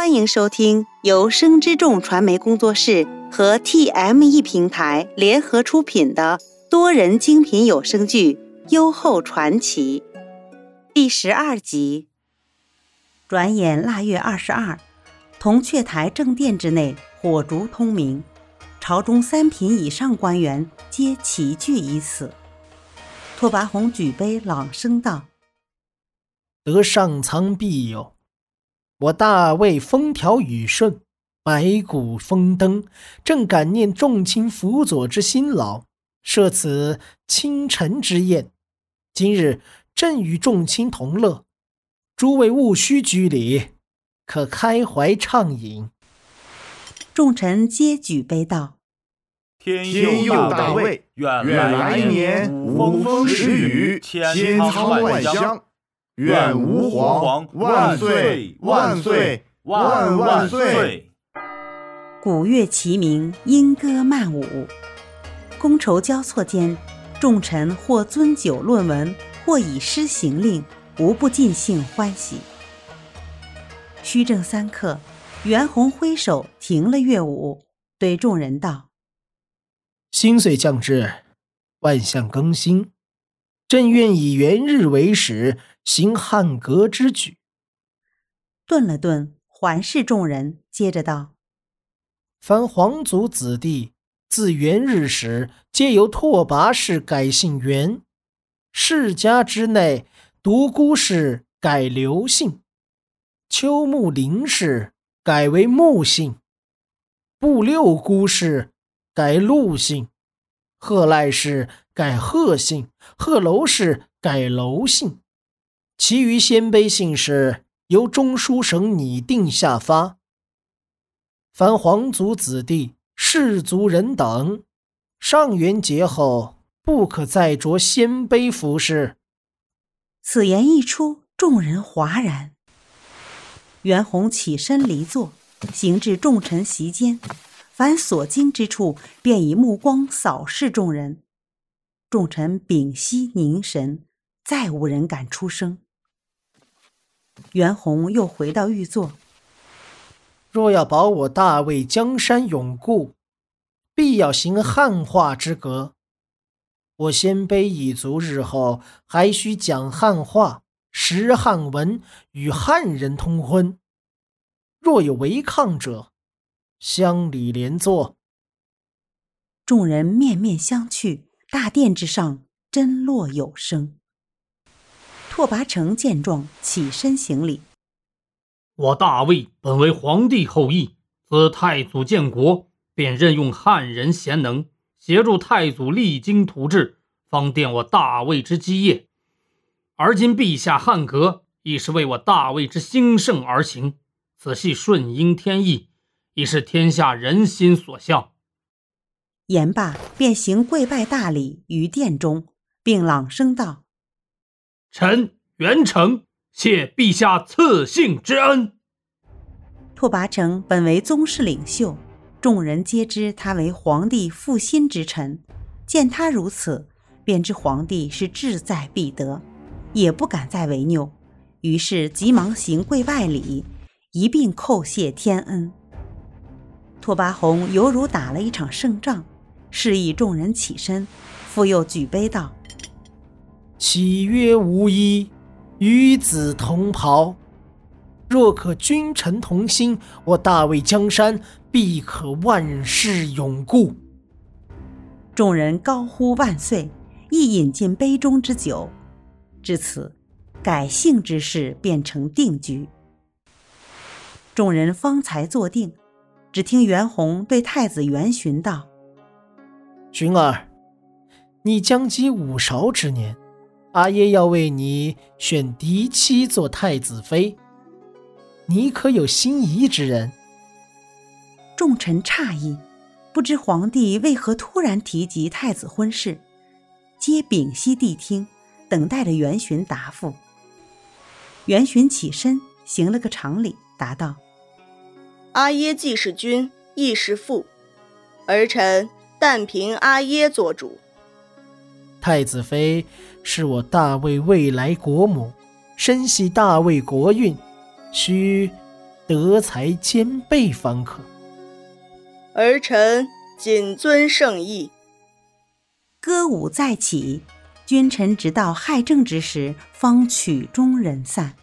欢迎收听由生之众传媒工作室和 TME 平台联合出品的多人精品有声剧《优厚传奇》第十二集。转眼腊月二十二，铜雀台正殿之内火烛通明，朝中三品以上官员皆齐聚于此。拓跋宏举杯，朗声道：“得上苍庇佑。”我大魏风调雨顺，百谷丰登，正感念众卿辅佐之辛劳，设此清晨之宴。今日朕与众卿同乐，诸位勿须拘礼，可开怀畅饮。众臣皆举杯道：“天佑大魏，愿来年风风时雨，千仓万香。”愿吾皇万岁万岁万万岁！鼓乐齐鸣，莺歌曼舞，觥筹交错间，众臣或尊酒论文，或以诗行令，无不尽兴欢喜。虚正三刻，袁弘挥手停了乐舞，对众人道：“新岁将至，万象更新。”朕愿以元日为始，行汉革之举。顿了顿，环视众人，接着道：“凡皇族子弟，自元日始，皆由拓跋氏改姓元；世家之内，独孤氏改刘姓，秋木林氏改为木姓，布六姑氏改陆姓。”贺赖氏改贺姓，贺楼氏改楼姓，其余鲜卑姓氏由中书省拟定下发。凡皇族子弟、士族人等，上元节后不可再着鲜卑服饰。此言一出，众人哗然。袁弘起身离座，行至众臣席间。凡所经之处，便以目光扫视众人。众臣屏息凝神，再无人敢出声。袁弘又回到御座。若要保我大魏江山永固，必要行汉化之格。我鲜卑一族日后还需讲汉话，识汉文，与汉人通婚。若有违抗者，乡里连坐，众人面面相觑。大殿之上，真落有声。拓跋成见状，起身行礼：“我大魏本为皇帝后裔，自太祖建国，便任用汉人贤能，协助太祖励精图治，方奠我大魏之基业。而今陛下汉格，亦是为我大魏之兴盛而行，此系顺应天意。”已是天下人心所向。言罢，便行跪拜大礼于殿中，并朗声道：“臣袁成谢陛下赐姓之恩。”拓跋成本为宗室领袖，众人皆知他为皇帝负心之臣，见他如此，便知皇帝是志在必得，也不敢再违拗，于是急忙行跪拜礼，一并叩谢天恩。拓跋宏犹如打了一场胜仗，示意众人起身，复又举杯道：“岂曰无衣，与子同袍。若可君臣同心，我大魏江山必可万世永固。”众人高呼万岁，亦饮尽杯中之酒。至此，改姓之事便成定局。众人方才坐定。只听袁弘对太子袁询道：“荀儿，你将及五韶之年，阿耶要为你选嫡妻做太子妃，你可有心仪之人？”众臣诧异，不知皇帝为何突然提及太子婚事，皆屏息谛听，等待着袁询答复。袁询起身行了个长礼，答道。阿耶既是君，亦是父，儿臣但凭阿耶做主。太子妃是我大魏未来国母，身系大魏国运，需德才兼备方可。儿臣谨遵圣意。歌舞再起，君臣直到亥正之时，方曲终人散。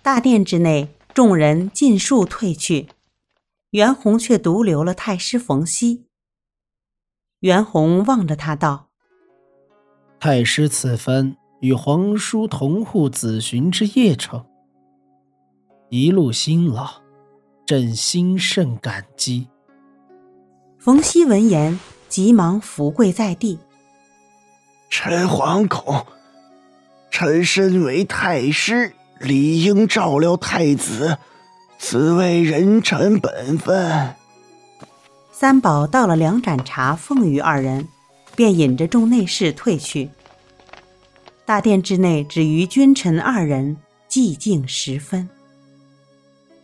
大殿之内，众人尽数退去，袁弘却独留了太师冯熙。袁弘望着他道：“太师此番与皇叔同护子寻之邺城，一路辛劳，朕心甚感激。”冯熙闻言，急忙伏跪在地：“臣惶恐，臣身为太师，理应照料太子，此为人臣本分。”三宝倒了两盏茶奉于二人，便引着众内侍退去。大殿之内只余君臣二人，寂静十分。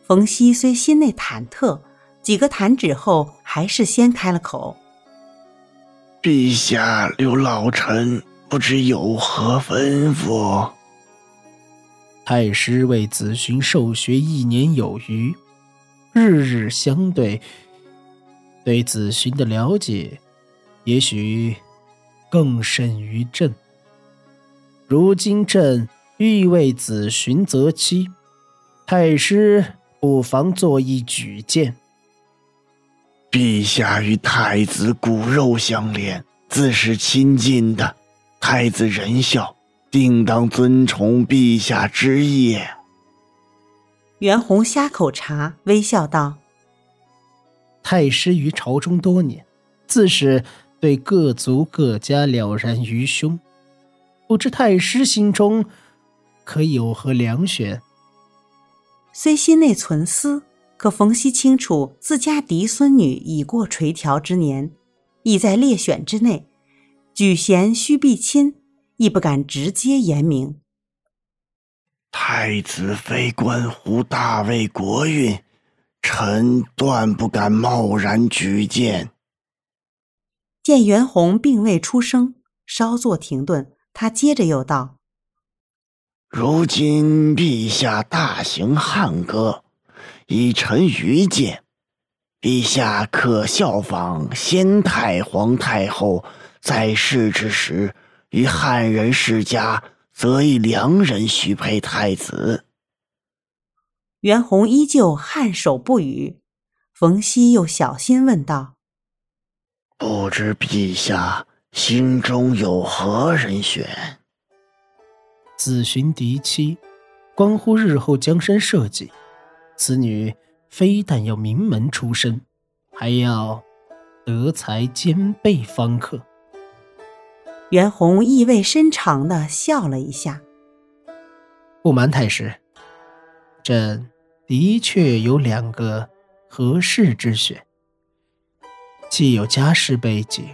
冯熙虽心内忐忑。几个弹指后，还是先开了口：“陛下留老臣，不知有何吩咐？”太师为子勋授学一年有余，日日相对，对子勋的了解，也许更甚于朕。如今朕欲为子勋择妻，太师不妨做一举荐。陛下与太子骨肉相连，自是亲近的。太子仁孝，定当遵从陛下之意。袁弘呷口茶，微笑道：“太师于朝中多年，自是对各族各家了然于胸。不知太师心中可有何良选？”虽心内存思。可冯熙清楚自家嫡孙女已过垂髫之年，亦在列选之内，举贤须避亲，亦不敢直接言明。太子妃关乎大魏国运，臣断不敢贸然举荐。见袁弘并未出声，稍作停顿，他接着又道：“如今陛下大行汉歌。”以臣愚见，陛下可效仿先太皇太后在世之时，与汉人世家则以良人许配太子。袁弘依旧颔首不语。冯熙又小心问道：“不知陛下心中有何人选？”子寻嫡妻，关乎日后江山社稷。此女非但要名门出身，还要德才兼备方可。袁弘意味深长的笑了一下。不瞒太师，朕的确有两个合适之选，既有家世背景，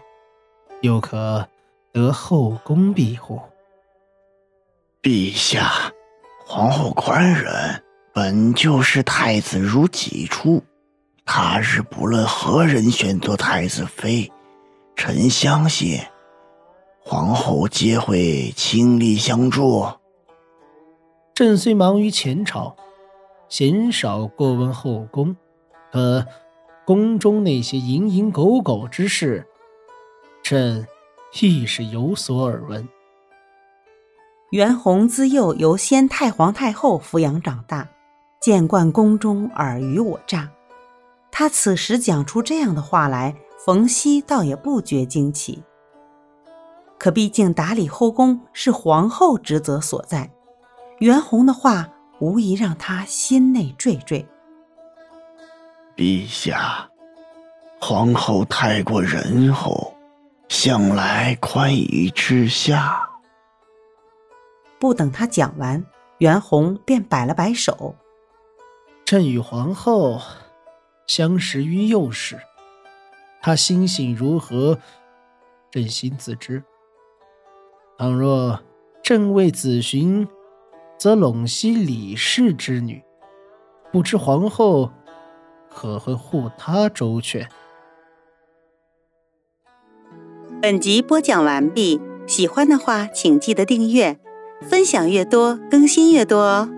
又可得后宫庇护。陛下，皇后宽仁。本就是太子如己出，他日不论何人选做太子妃，臣相信皇后皆会倾力相助。朕虽忙于前朝，鲜少过问后宫，可宫中那些蝇营狗苟之事，朕亦是有所耳闻。袁弘自幼由先太皇太后抚养长大。见惯宫中尔虞我诈，他此时讲出这样的话来，冯熙倒也不觉惊奇。可毕竟打理后宫是皇后职责所在，袁弘的话无疑让他心内惴惴。陛下，皇后太过仁厚，向来宽以治下。不等他讲完，袁弘便摆了摆手。朕与皇后相识于幼时，她心性如何，朕心自知。倘若正位子寻则陇西李氏之女，不知皇后可会护她周全？本集播讲完毕，喜欢的话请记得订阅，分享越多更新越多哦。